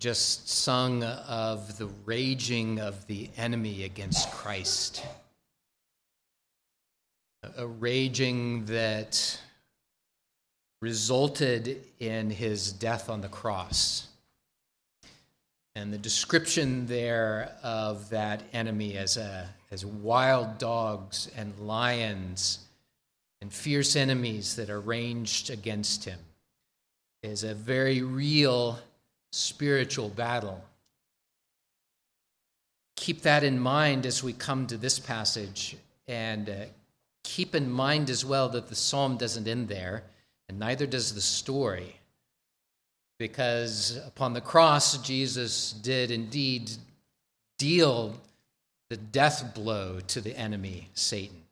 just sung of the raging of the enemy against Christ. A raging that resulted in his death on the cross. And the description there of that enemy as, a, as wild dogs and lions and fierce enemies that are ranged against him is a very real spiritual battle. Keep that in mind as we come to this passage, and uh, keep in mind as well that the psalm doesn't end there, and neither does the story. Because upon the cross, Jesus did indeed deal the death blow to the enemy, Satan.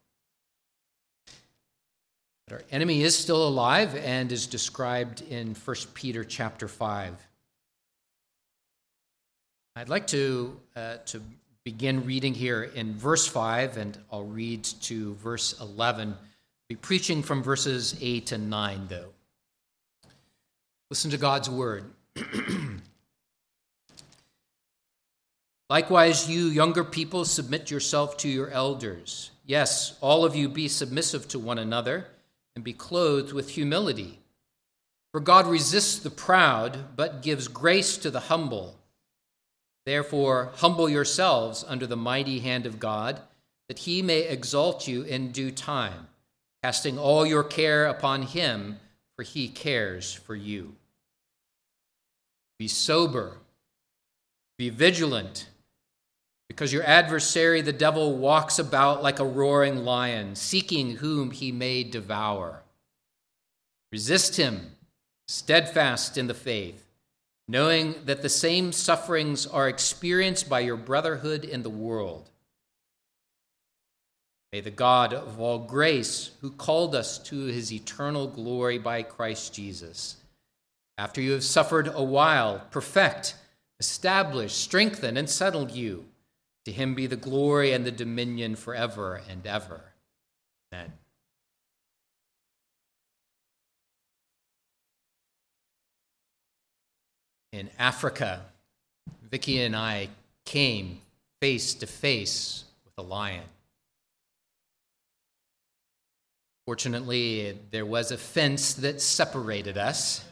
But our enemy is still alive and is described in 1 Peter chapter 5. I'd like to, uh, to begin reading here in verse 5, and I'll read to verse 11. I'll be preaching from verses 8 and 9, though. Listen to God's word. Likewise, you younger people, submit yourself to your elders. Yes, all of you be submissive to one another and be clothed with humility. For God resists the proud, but gives grace to the humble. Therefore, humble yourselves under the mighty hand of God, that he may exalt you in due time, casting all your care upon him, for he cares for you. Be sober, be vigilant because your adversary, the devil, walks about like a roaring lion, seeking whom he may devour. Resist him, steadfast in the faith, knowing that the same sufferings are experienced by your brotherhood in the world. May the God of all grace, who called us to his eternal glory by Christ Jesus, after you have suffered a while, perfect, establish, strengthen, and settle you. To him be the glory and the dominion forever and ever. Amen. In Africa, Vicky and I came face to face with a lion. Fortunately, there was a fence that separated us.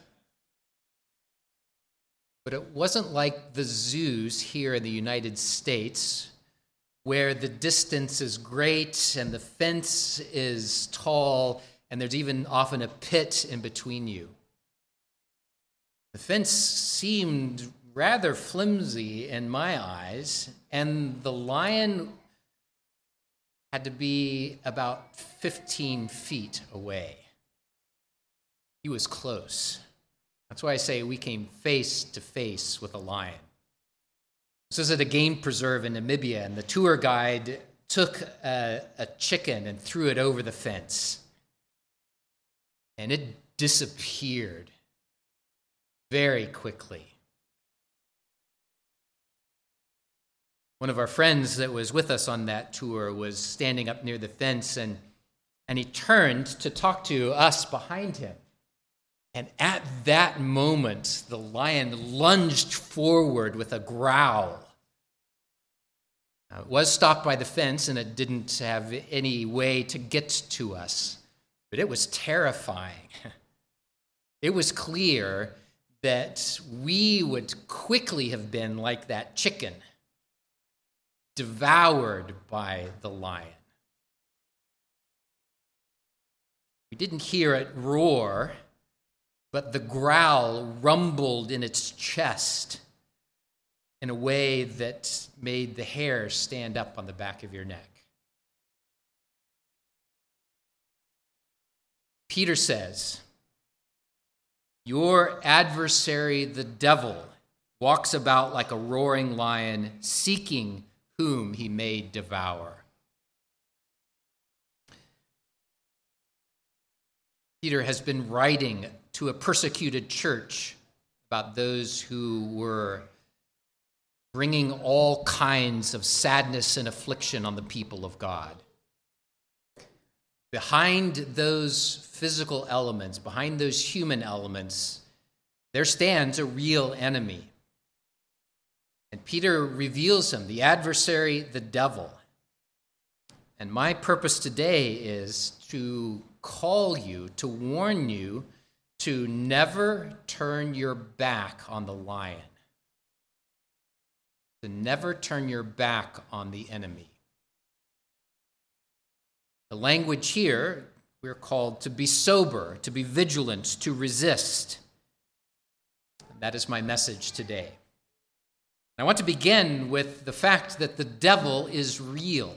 But it wasn't like the zoos here in the United States, where the distance is great and the fence is tall, and there's even often a pit in between you. The fence seemed rather flimsy in my eyes, and the lion had to be about 15 feet away. He was close. That's why I say we came face to face with a lion. This is at a game preserve in Namibia, and the tour guide took a, a chicken and threw it over the fence. And it disappeared very quickly. One of our friends that was with us on that tour was standing up near the fence, and, and he turned to talk to us behind him. And at that moment, the lion lunged forward with a growl. Now, it was stopped by the fence and it didn't have any way to get to us, but it was terrifying. It was clear that we would quickly have been like that chicken, devoured by the lion. We didn't hear it roar but the growl rumbled in its chest in a way that made the hair stand up on the back of your neck. Peter says, Your adversary, the devil, walks about like a roaring lion, seeking whom he may devour. Peter has been writing to a persecuted church about those who were bringing all kinds of sadness and affliction on the people of God. Behind those physical elements, behind those human elements, there stands a real enemy. And Peter reveals him, the adversary, the devil. And my purpose today is to call you, to warn you to never turn your back on the lion, to never turn your back on the enemy. The language here, we're called to be sober, to be vigilant, to resist. That is my message today. I want to begin with the fact that the devil is real.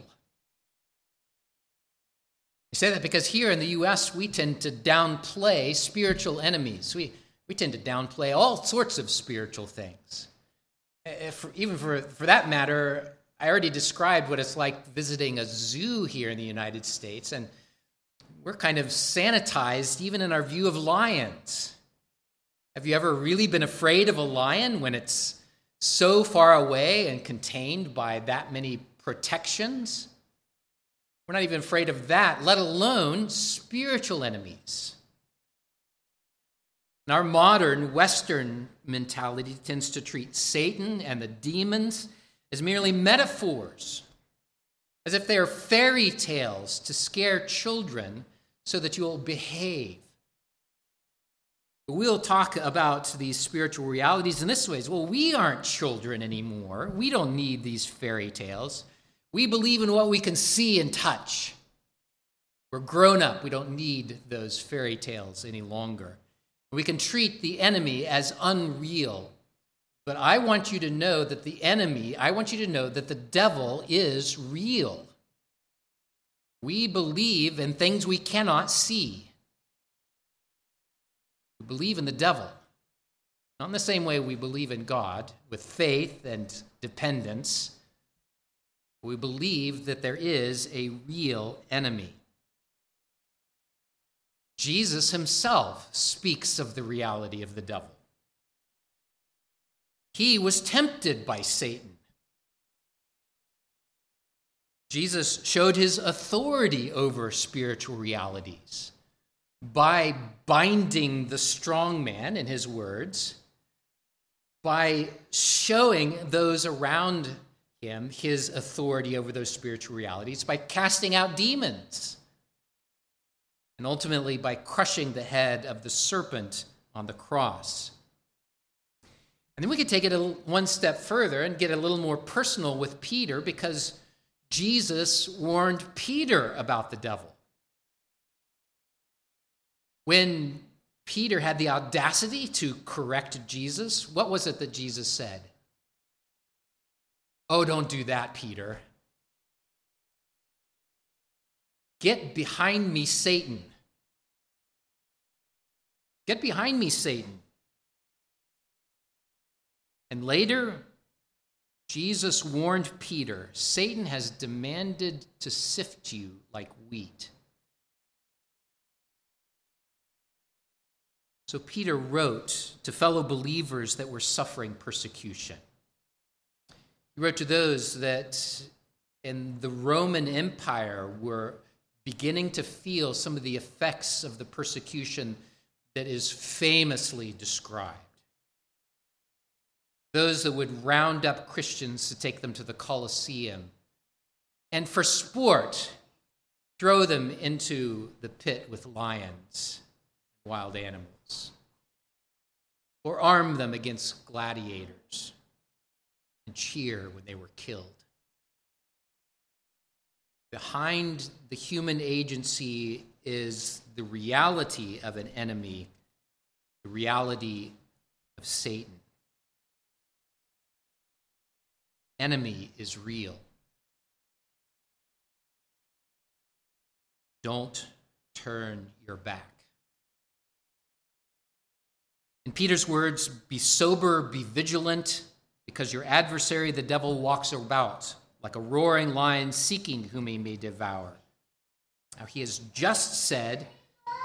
I say that because here in the U.S., we tend to downplay spiritual enemies. We, we tend to downplay all sorts of spiritual things. Eh, eh, if, even for, for that matter, I already described what it's like visiting a zoo here in the United States, and we're kind of sanitized even in our view of lions. Have you ever really been afraid of a lion when it's so far away and contained by that many protections? We're not even afraid of that, let alone spiritual enemies. And our modern Western mentality tends to treat Satan and the demons as merely metaphors, as if they are fairy tales to scare children so that you'll behave. We'll talk about these spiritual realities in this way. Well, we aren't children anymore. We don't need these fairy tales. We believe in what we can see and touch. We're grown up. We don't need those fairy tales any longer. We can treat the enemy as unreal. But I want you to know that the enemy, I want you to know that the devil is real. We believe in things we cannot see. We believe in the devil. Not in the same way we believe in God, with faith and dependence. We believe that there is a real enemy. Jesus himself speaks of the reality of the devil. He was tempted by Satan. Jesus showed his authority over spiritual realities by binding the strong man, in his words, by showing those around him his authority over those spiritual realities by casting out demons and ultimately by crushing the head of the serpent on the cross. And then we could take it a, one step further and get a little more personal with Peter because Jesus warned Peter about the devil. When Peter had the audacity to correct Jesus, what was it that Jesus said? Oh, don't do that, Peter. Get behind me, Satan. Get behind me, Satan. And later, Jesus warned Peter Satan has demanded to sift you like wheat. So Peter wrote to fellow believers that were suffering persecution. He wrote to those that in the Roman Empire were beginning to feel some of the effects of the persecution that is famously described. Those that would round up Christians to take them to the Colosseum and for sport throw them into the pit with lions, wild animals, or arm them against gladiators and cheer when they were killed. Behind the human agency is the reality of an enemy, the reality of Satan. Enemy is real. Don't turn your back. In Peter's words, be sober, be vigilant, because your adversary, the devil, walks about like a roaring lion seeking whom he may devour. Now, he has just said,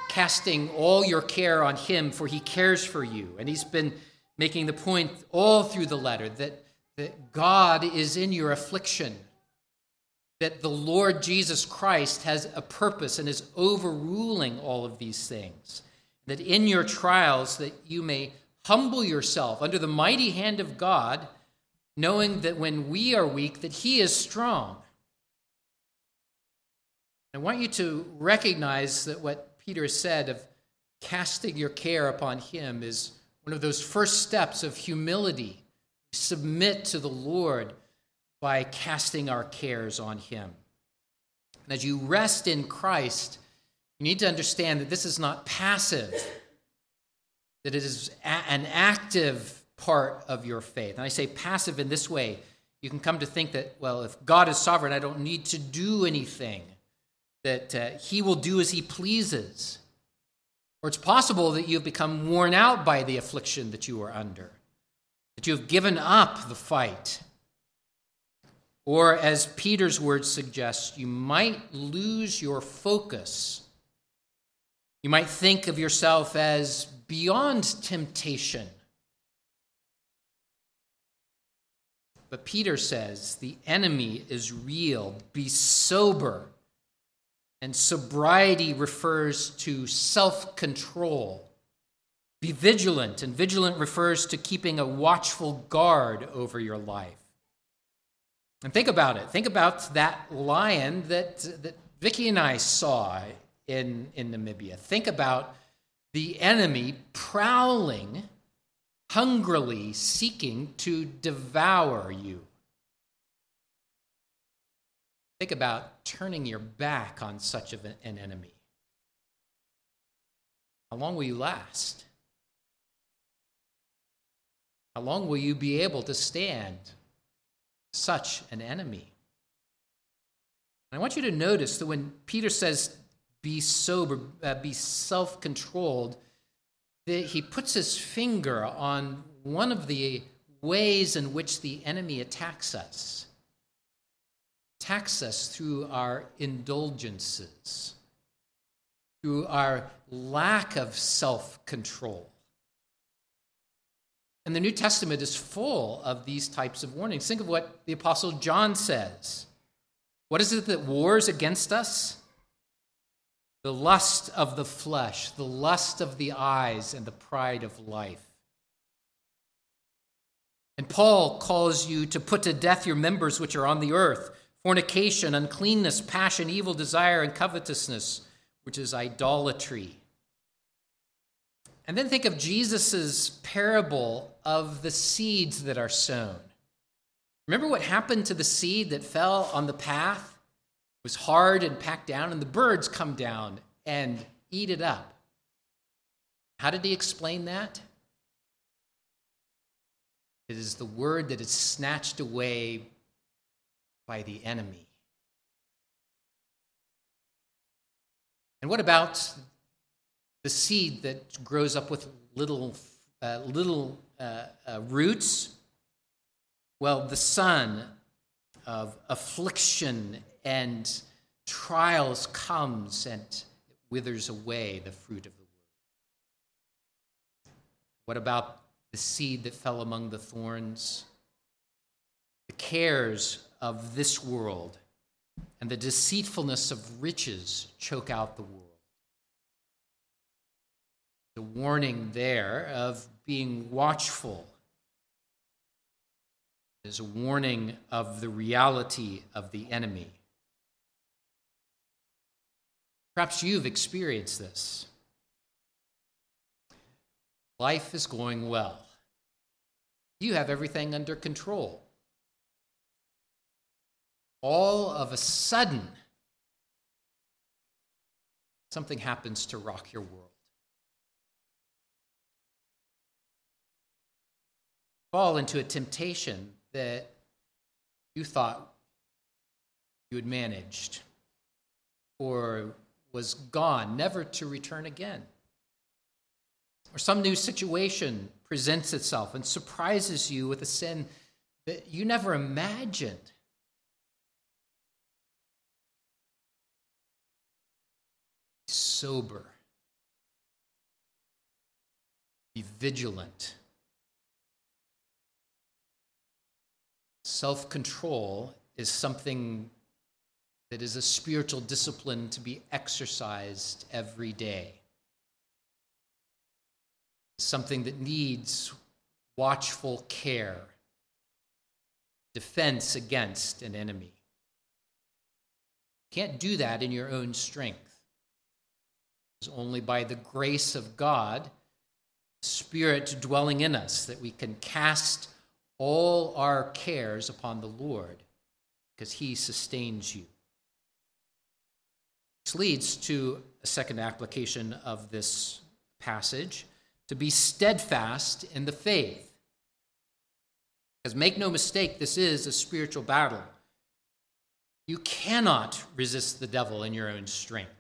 casting all your care on him, for he cares for you. And he's been making the point all through the letter that, that God is in your affliction, that the Lord Jesus Christ has a purpose and is overruling all of these things, that in your trials that you may humble yourself under the mighty hand of God knowing that when we are weak, that He is strong. I want you to recognize that what Peter said of casting your care upon Him is one of those first steps of humility. Submit to the Lord by casting our cares on Him. And as you rest in Christ, you need to understand that this is not passive, that it is an active part of your faith. And I say passive in this way you can come to think that, well, if God is sovereign, I don't need to do anything, that uh, He will do as He pleases. Or it's possible that you've become worn out by the affliction that you are under, that you have given up the fight. Or, as Peter's words suggest, you might lose your focus. You might think of yourself as beyond temptation. But Peter says the enemy is real. Be sober. And sobriety refers to self control. Be vigilant, and vigilant refers to keeping a watchful guard over your life. And think about it. Think about that lion that, that Vicki and I saw in, in Namibia. Think about the enemy prowling, hungrily seeking to devour you. Think about turning your back on such an enemy. How long will you last? How long will you be able to stand such an enemy? And I want you to notice that when Peter says, be sober, uh, be self controlled, he puts his finger on one of the ways in which the enemy attacks us attacks us through our indulgences, through our lack of self control. And the New Testament is full of these types of warnings. Think of what the Apostle John says. What is it that wars against us? The lust of the flesh, the lust of the eyes, and the pride of life. And Paul calls you to put to death your members which are on the earth fornication, uncleanness, passion, evil desire, and covetousness, which is idolatry. And then think of Jesus' parable of the seeds that are sown. Remember what happened to the seed that fell on the path? It was hard and packed down, and the birds come down and eat it up. How did he explain that? It is the word that is snatched away by the enemy. And what about the seed that grows up with little, uh, little uh, uh, roots? Well, the sun of affliction and trials comes and it withers away the fruit of the word. What about the seed that fell among the thorns? The cares of this world and the deceitfulness of riches choke out the world. The warning there of being watchful is a warning of the reality of the enemy. Perhaps you've experienced this. Life is going well. You have everything under control all of a sudden, something happens to rock your world. Fall into a temptation that you thought you had managed or was gone, never to return again. Or some new situation presents itself and surprises you with a sin that you never imagined. sober, be vigilant. Self control is something that is a spiritual discipline to be exercised every day. Something that needs watchful care. defense against an enemy. You can't do that in your own strength. It's only by the grace of God, Spirit dwelling in us, that we can cast all our cares upon the Lord because He sustains you. This leads to a second application of this passage to be steadfast in the faith. Because make no mistake, this is a spiritual battle. You cannot resist the devil in your own strength.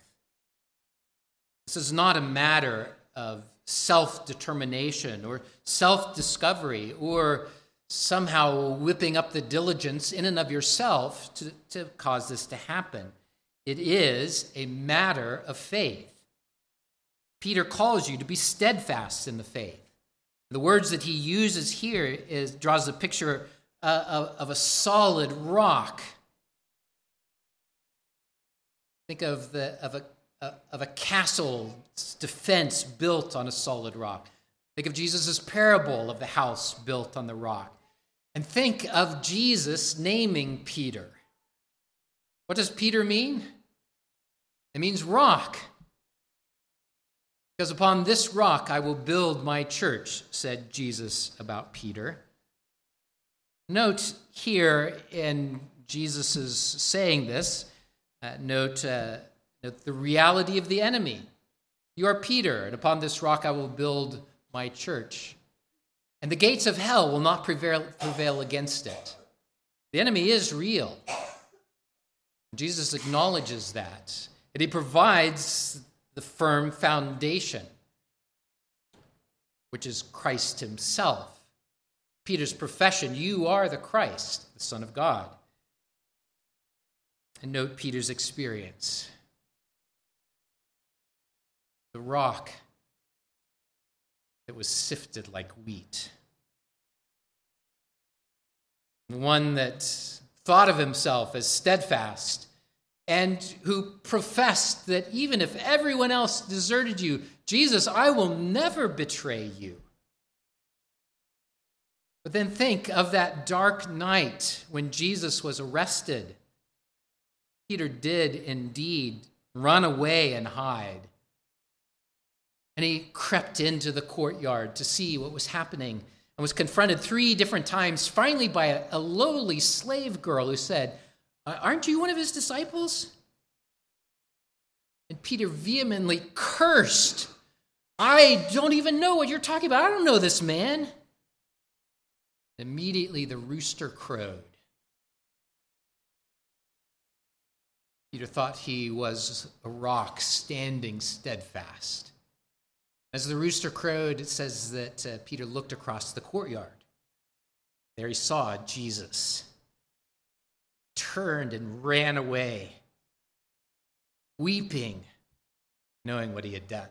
This is not a matter of self determination or self discovery or somehow whipping up the diligence in and of yourself to, to cause this to happen. It is a matter of faith. Peter calls you to be steadfast in the faith. The words that he uses here is, draws a picture uh, of, of a solid rock. Think of, the, of, a, uh, of a castle's defense built on a solid rock. Think of Jesus' parable of the house built on the rock. And think of Jesus naming Peter. What does Peter mean? It means rock. Because upon this rock I will build my church, said Jesus about Peter. Note here in Jesus' saying this, uh, note, uh, note the reality of the enemy. You are Peter, and upon this rock I will build my church. And the gates of hell will not prevail, prevail against it. The enemy is real. Jesus acknowledges that. And he provides the firm foundation, which is Christ himself. Peter's profession you are the Christ, the Son of God. And note Peter's experience. The rock that was sifted like wheat. One that thought of himself as steadfast and who professed that even if everyone else deserted you, Jesus, I will never betray you. But then think of that dark night when Jesus was arrested. Peter did indeed run away and hide. And he crept into the courtyard to see what was happening and was confronted three different times, finally by a, a lowly slave girl who said, Aren't you one of his disciples? And Peter vehemently cursed. I don't even know what you're talking about. I don't know this man. Immediately the rooster crowed. Peter thought he was a rock standing steadfast. As the rooster crowed, it says that uh, Peter looked across the courtyard. There he saw Jesus turned and ran away, weeping, knowing what he had done.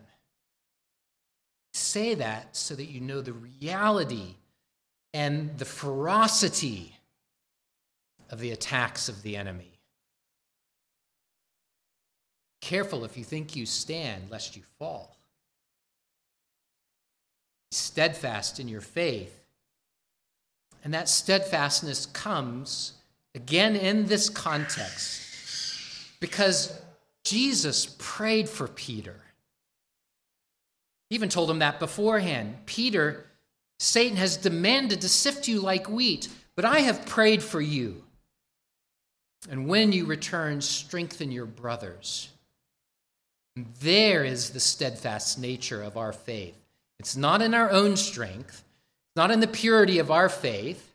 Say that so that you know the reality and the ferocity of the attacks of the enemy. Careful if you think you stand, lest you fall. Steadfast in your faith. And that steadfastness comes Again, in this context, because Jesus prayed for Peter. He even told him that beforehand. Peter, Satan has demanded to sift you like wheat, but I have prayed for you. And when you return, strengthen your brothers. There is the steadfast nature of our faith. It's not in our own strength, it's not in the purity of our faith,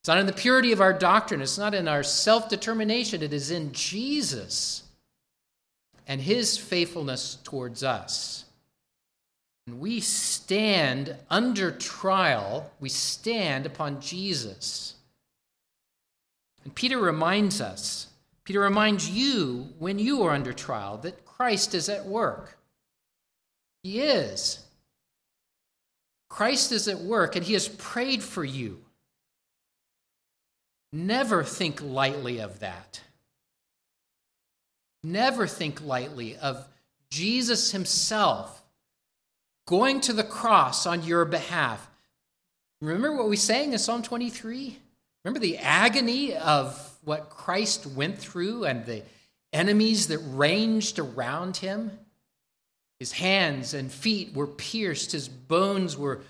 it's not in the purity of our doctrine, it's not in our self determination, it is in Jesus and his faithfulness towards us. And we stand under trial, we stand upon Jesus. And Peter reminds us, Peter reminds you when you are under trial that Christ is at work. He is. Christ is at work and he has prayed for you. Never think lightly of that. Never think lightly of Jesus himself going to the cross on your behalf. Remember what we sang in Psalm 23? Remember the agony of what Christ went through and the enemies that ranged around him? His hands and feet were pierced, his bones were,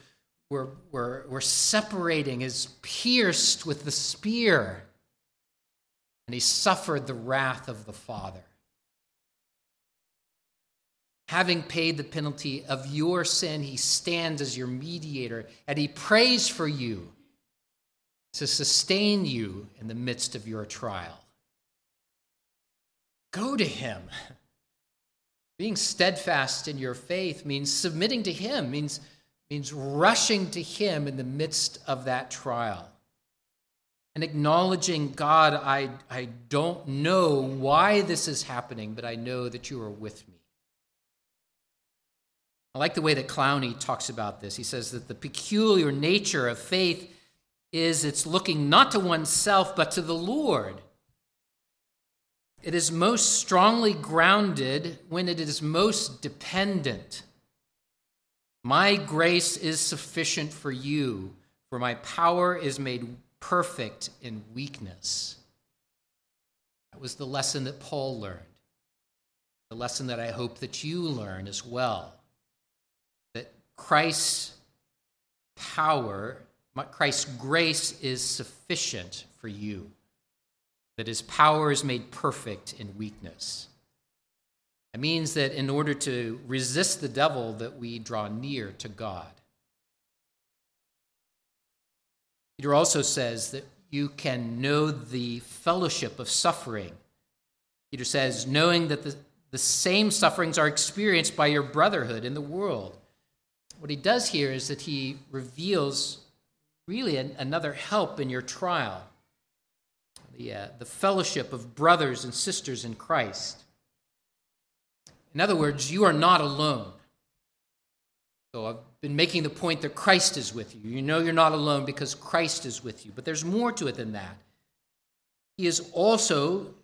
were, were, were separating, his pierced with the spear. And he suffered the wrath of the Father. Having paid the penalty of your sin, he stands as your mediator and he prays for you to sustain you in the midst of your trial. Go to him. Being steadfast in your faith means submitting to him, means, means rushing to him in the midst of that trial. And acknowledging, God, I, I don't know why this is happening, but I know that you are with me. I like the way that Clowney talks about this. He says that the peculiar nature of faith is it's looking not to oneself, but to the Lord. It is most strongly grounded when it is most dependent. My grace is sufficient for you, for my power is made perfect in weakness. That was the lesson that Paul learned, the lesson that I hope that you learn as well. That Christ's power Christ's grace is sufficient for you, that his power is made perfect in weakness. It means that in order to resist the devil, that we draw near to God. Peter also says that you can know the fellowship of suffering. Peter says, knowing that the, the same sufferings are experienced by your brotherhood in the world. What he does here is that he reveals really an, another help in your trial the, uh, the fellowship of brothers and sisters in Christ. In other words, you are not alone. So I've been making the point that Christ is with you. You know you're not alone because Christ is with you. But there's more to it than that. He has also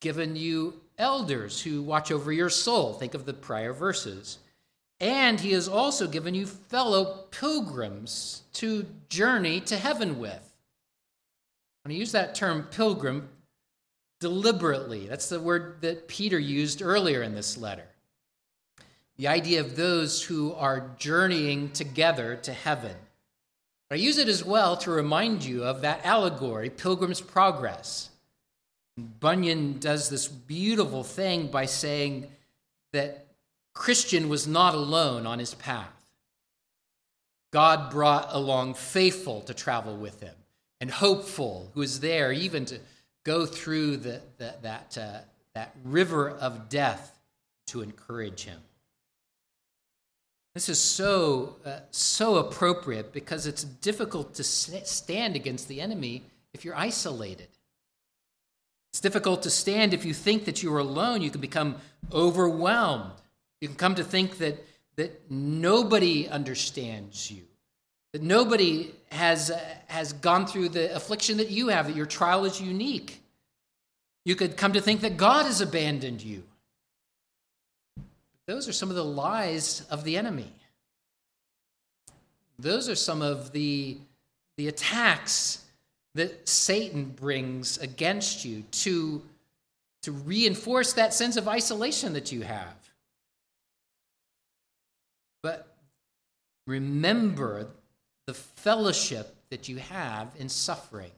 given you elders who watch over your soul. Think of the prior verses. And he has also given you fellow pilgrims to journey to heaven with. I use that term pilgrim deliberately. That's the word that Peter used earlier in this letter. The idea of those who are journeying together to heaven. But I use it as well to remind you of that allegory, Pilgrim's Progress. Bunyan does this beautiful thing by saying that Christian was not alone on his path. God brought along faithful to travel with him and hopeful, who is there even to go through the, the, that, uh, that river of death to encourage him. This is so, uh, so appropriate because it's difficult to stand against the enemy if you're isolated. It's difficult to stand if you think that you are alone. You can become overwhelmed. You can come to think that, that nobody understands you, that nobody has, uh, has gone through the affliction that you have, that your trial is unique. You could come to think that God has abandoned you. Those are some of the lies of the enemy. Those are some of the, the attacks that Satan brings against you to, to reinforce that sense of isolation that you have. But remember the fellowship that you have in suffering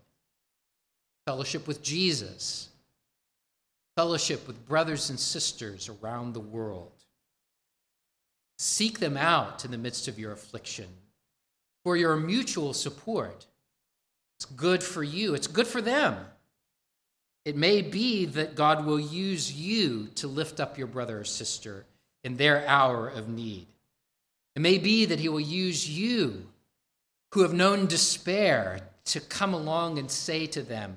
fellowship with Jesus, fellowship with brothers and sisters around the world. Seek them out in the midst of your affliction for your mutual support. It's good for you, it's good for them. It may be that God will use you to lift up your brother or sister in their hour of need. It may be that he will use you who have known despair to come along and say to them,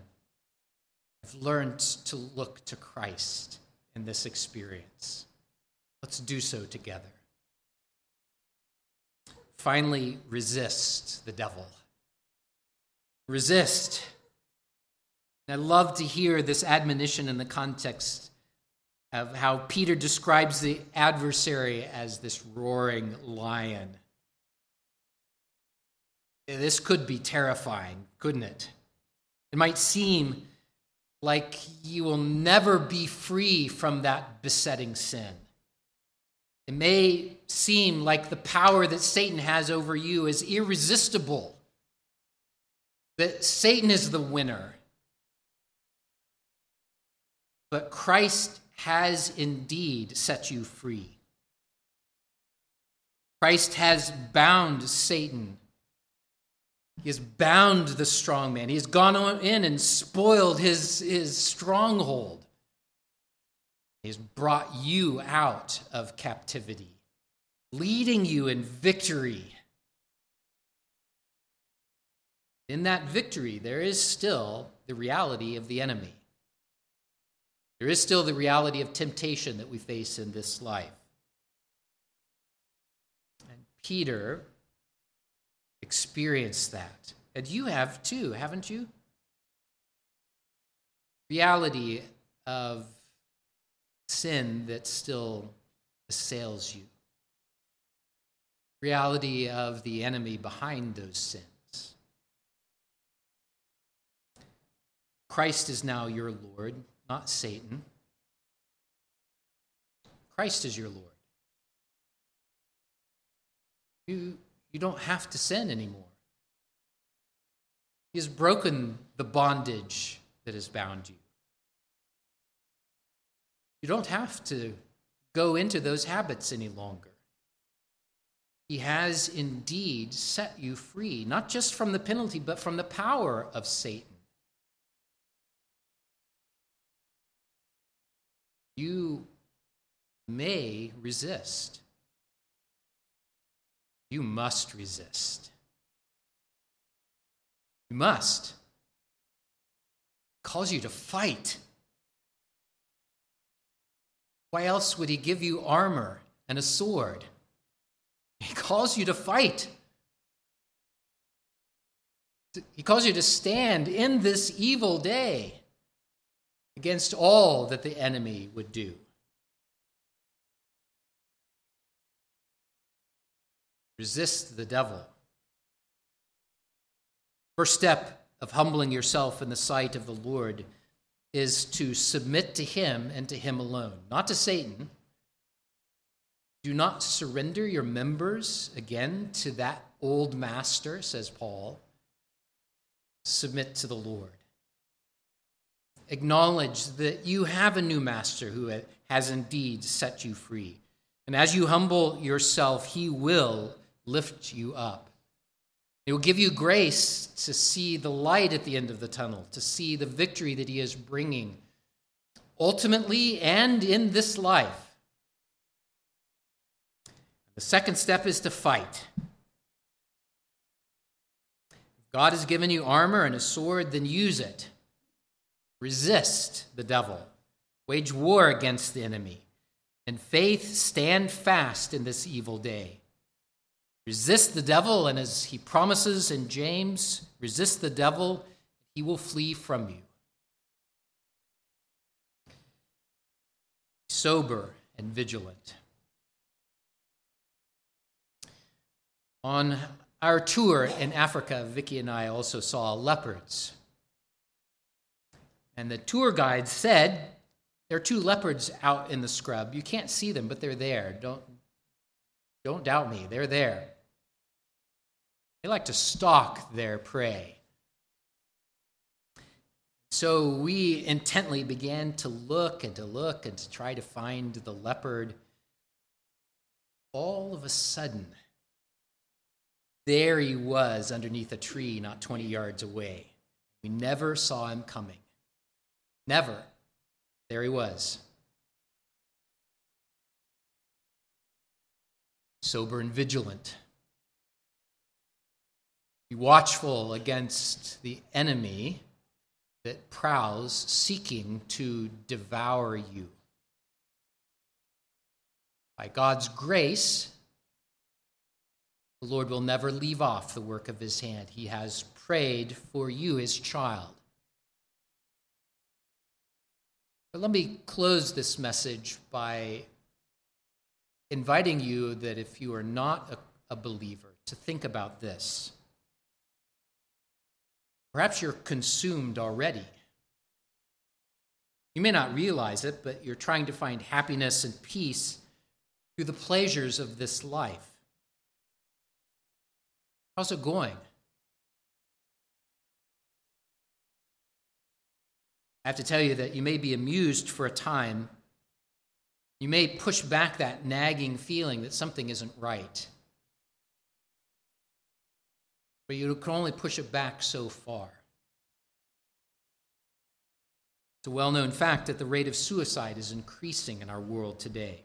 I've learned to look to Christ in this experience. Let's do so together. Finally, resist the devil. Resist. And I love to hear this admonition in the context of how Peter describes the adversary as this roaring lion. This could be terrifying, couldn't it? It might seem like you will never be free from that besetting sin. It may seem like the power that Satan has over you is irresistible, that Satan is the winner. But Christ has indeed set you free. Christ has bound Satan. He has bound the strong man. He has gone in and spoiled his, his stronghold. He has brought you out of captivity, leading you in victory. In that victory, there is still the reality of the enemy. There is still the reality of temptation that we face in this life. And Peter experienced that. And you have too, haven't you? Reality of sin that still assails you. Reality of the enemy behind those sins. Christ is now your Lord not Satan. Christ is your Lord. You, you don't have to sin anymore. He has broken the bondage that has bound you. You don't have to go into those habits any longer. He has indeed set you free, not just from the penalty, but from the power of Satan. you may resist. You must resist. You must. It calls you to fight. Why else would he give you armor and a sword? He calls you to fight. He calls you to stand in this evil day against all that the enemy would do. Resist the devil. First step of humbling yourself in the sight of the Lord is to submit to him and to him alone, not to Satan. Do not surrender your members again to that old master, says Paul. Submit to the Lord acknowledge that you have a new master who has indeed set you free. And as you humble yourself, he will lift you up. It will give you grace to see the light at the end of the tunnel, to see the victory that he is bringing, ultimately and in this life. The second step is to fight. If God has given you armor and a sword, then use it. Resist the devil, wage war against the enemy. In faith, stand fast in this evil day. Resist the devil, and as he promises in James, resist the devil, he will flee from you. Sober and vigilant. On our tour in Africa, Vicky and I also saw leopards. And the tour guide said, There are two leopards out in the scrub. You can't see them, but they're there. Don't, don't doubt me, they're there. They like to stalk their prey. So we intently began to look and to look and to try to find the leopard. All of a sudden, there he was underneath a tree not 20 yards away. We never saw him coming. Never. There he was. Sober and vigilant. Be watchful against the enemy that prowls, seeking to devour you. By God's grace, the Lord will never leave off the work of his hand. He has prayed for you, his child. But let me close this message by inviting you that if you are not a, a believer, to think about this. Perhaps you're consumed already. You may not realize it, but you're trying to find happiness and peace through the pleasures of this life. How's it going? I have to tell you that you may be amused for a time. You may push back that nagging feeling that something isn't right. But you can only push it back so far. It's a well known fact that the rate of suicide is increasing in our world today.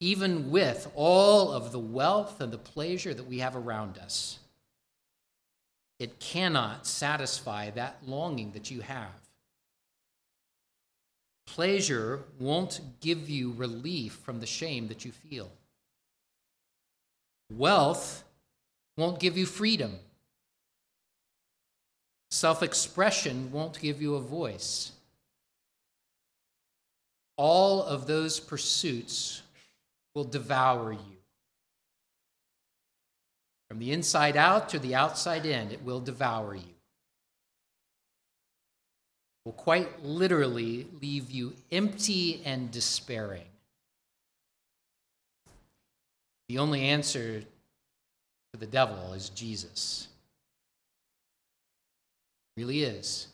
Even with all of the wealth and the pleasure that we have around us, it cannot satisfy that longing that you have. Pleasure won't give you relief from the shame that you feel. Wealth won't give you freedom. Self expression won't give you a voice. All of those pursuits will devour you. From the inside out to the outside in, it will devour you. Will quite literally leave you empty and despairing. The only answer to the devil is Jesus. It really is.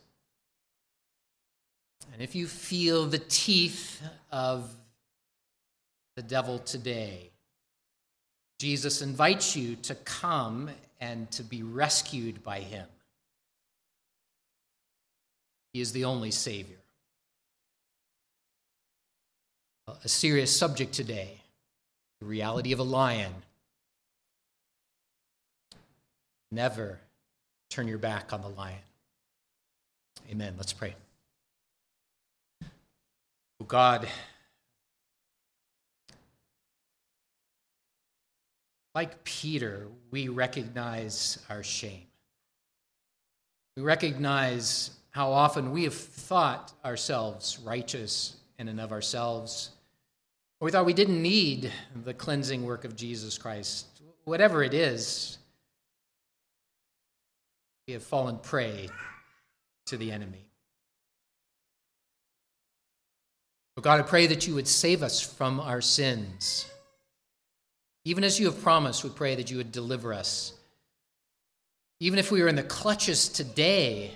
And if you feel the teeth of the devil today, Jesus invites you to come and to be rescued by him. He is the only Savior. A serious subject today the reality of a lion. Never turn your back on the lion. Amen. Let's pray. Oh God, Like Peter, we recognize our shame. We recognize how often we have thought ourselves righteous in and of ourselves, or we thought we didn't need the cleansing work of Jesus Christ. Whatever it is, we have fallen prey to the enemy. But God, I pray that you would save us from our sins. Even as you have promised, we pray that you would deliver us. Even if we are in the clutches today,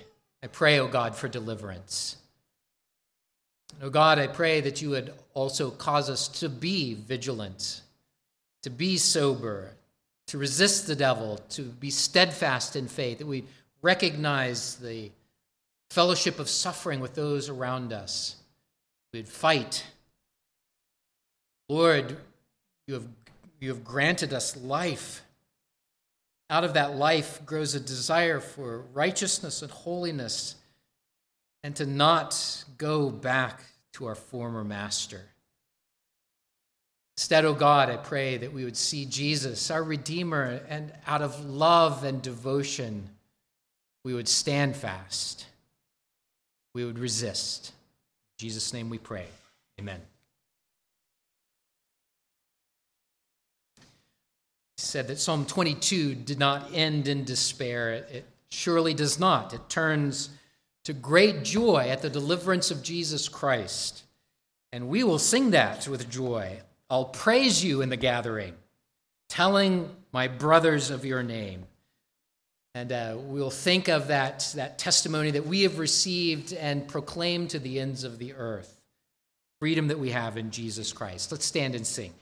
I pray, O oh God, for deliverance. O oh God, I pray that you would also cause us to be vigilant, to be sober, to resist the devil, to be steadfast in faith, that we recognize the fellowship of suffering with those around us. We'd fight. Lord, you have you have granted us life. Out of that life grows a desire for righteousness and holiness and to not go back to our former master. Instead, O oh God, I pray that we would see Jesus, our Redeemer, and out of love and devotion, we would stand fast. We would resist. In Jesus' name we pray. Amen. Said that Psalm 22 did not end in despair. It surely does not. It turns to great joy at the deliverance of Jesus Christ. And we will sing that with joy. I'll praise you in the gathering, telling my brothers of your name. And uh, we'll think of that, that testimony that we have received and proclaim to the ends of the earth freedom that we have in Jesus Christ. Let's stand and sing.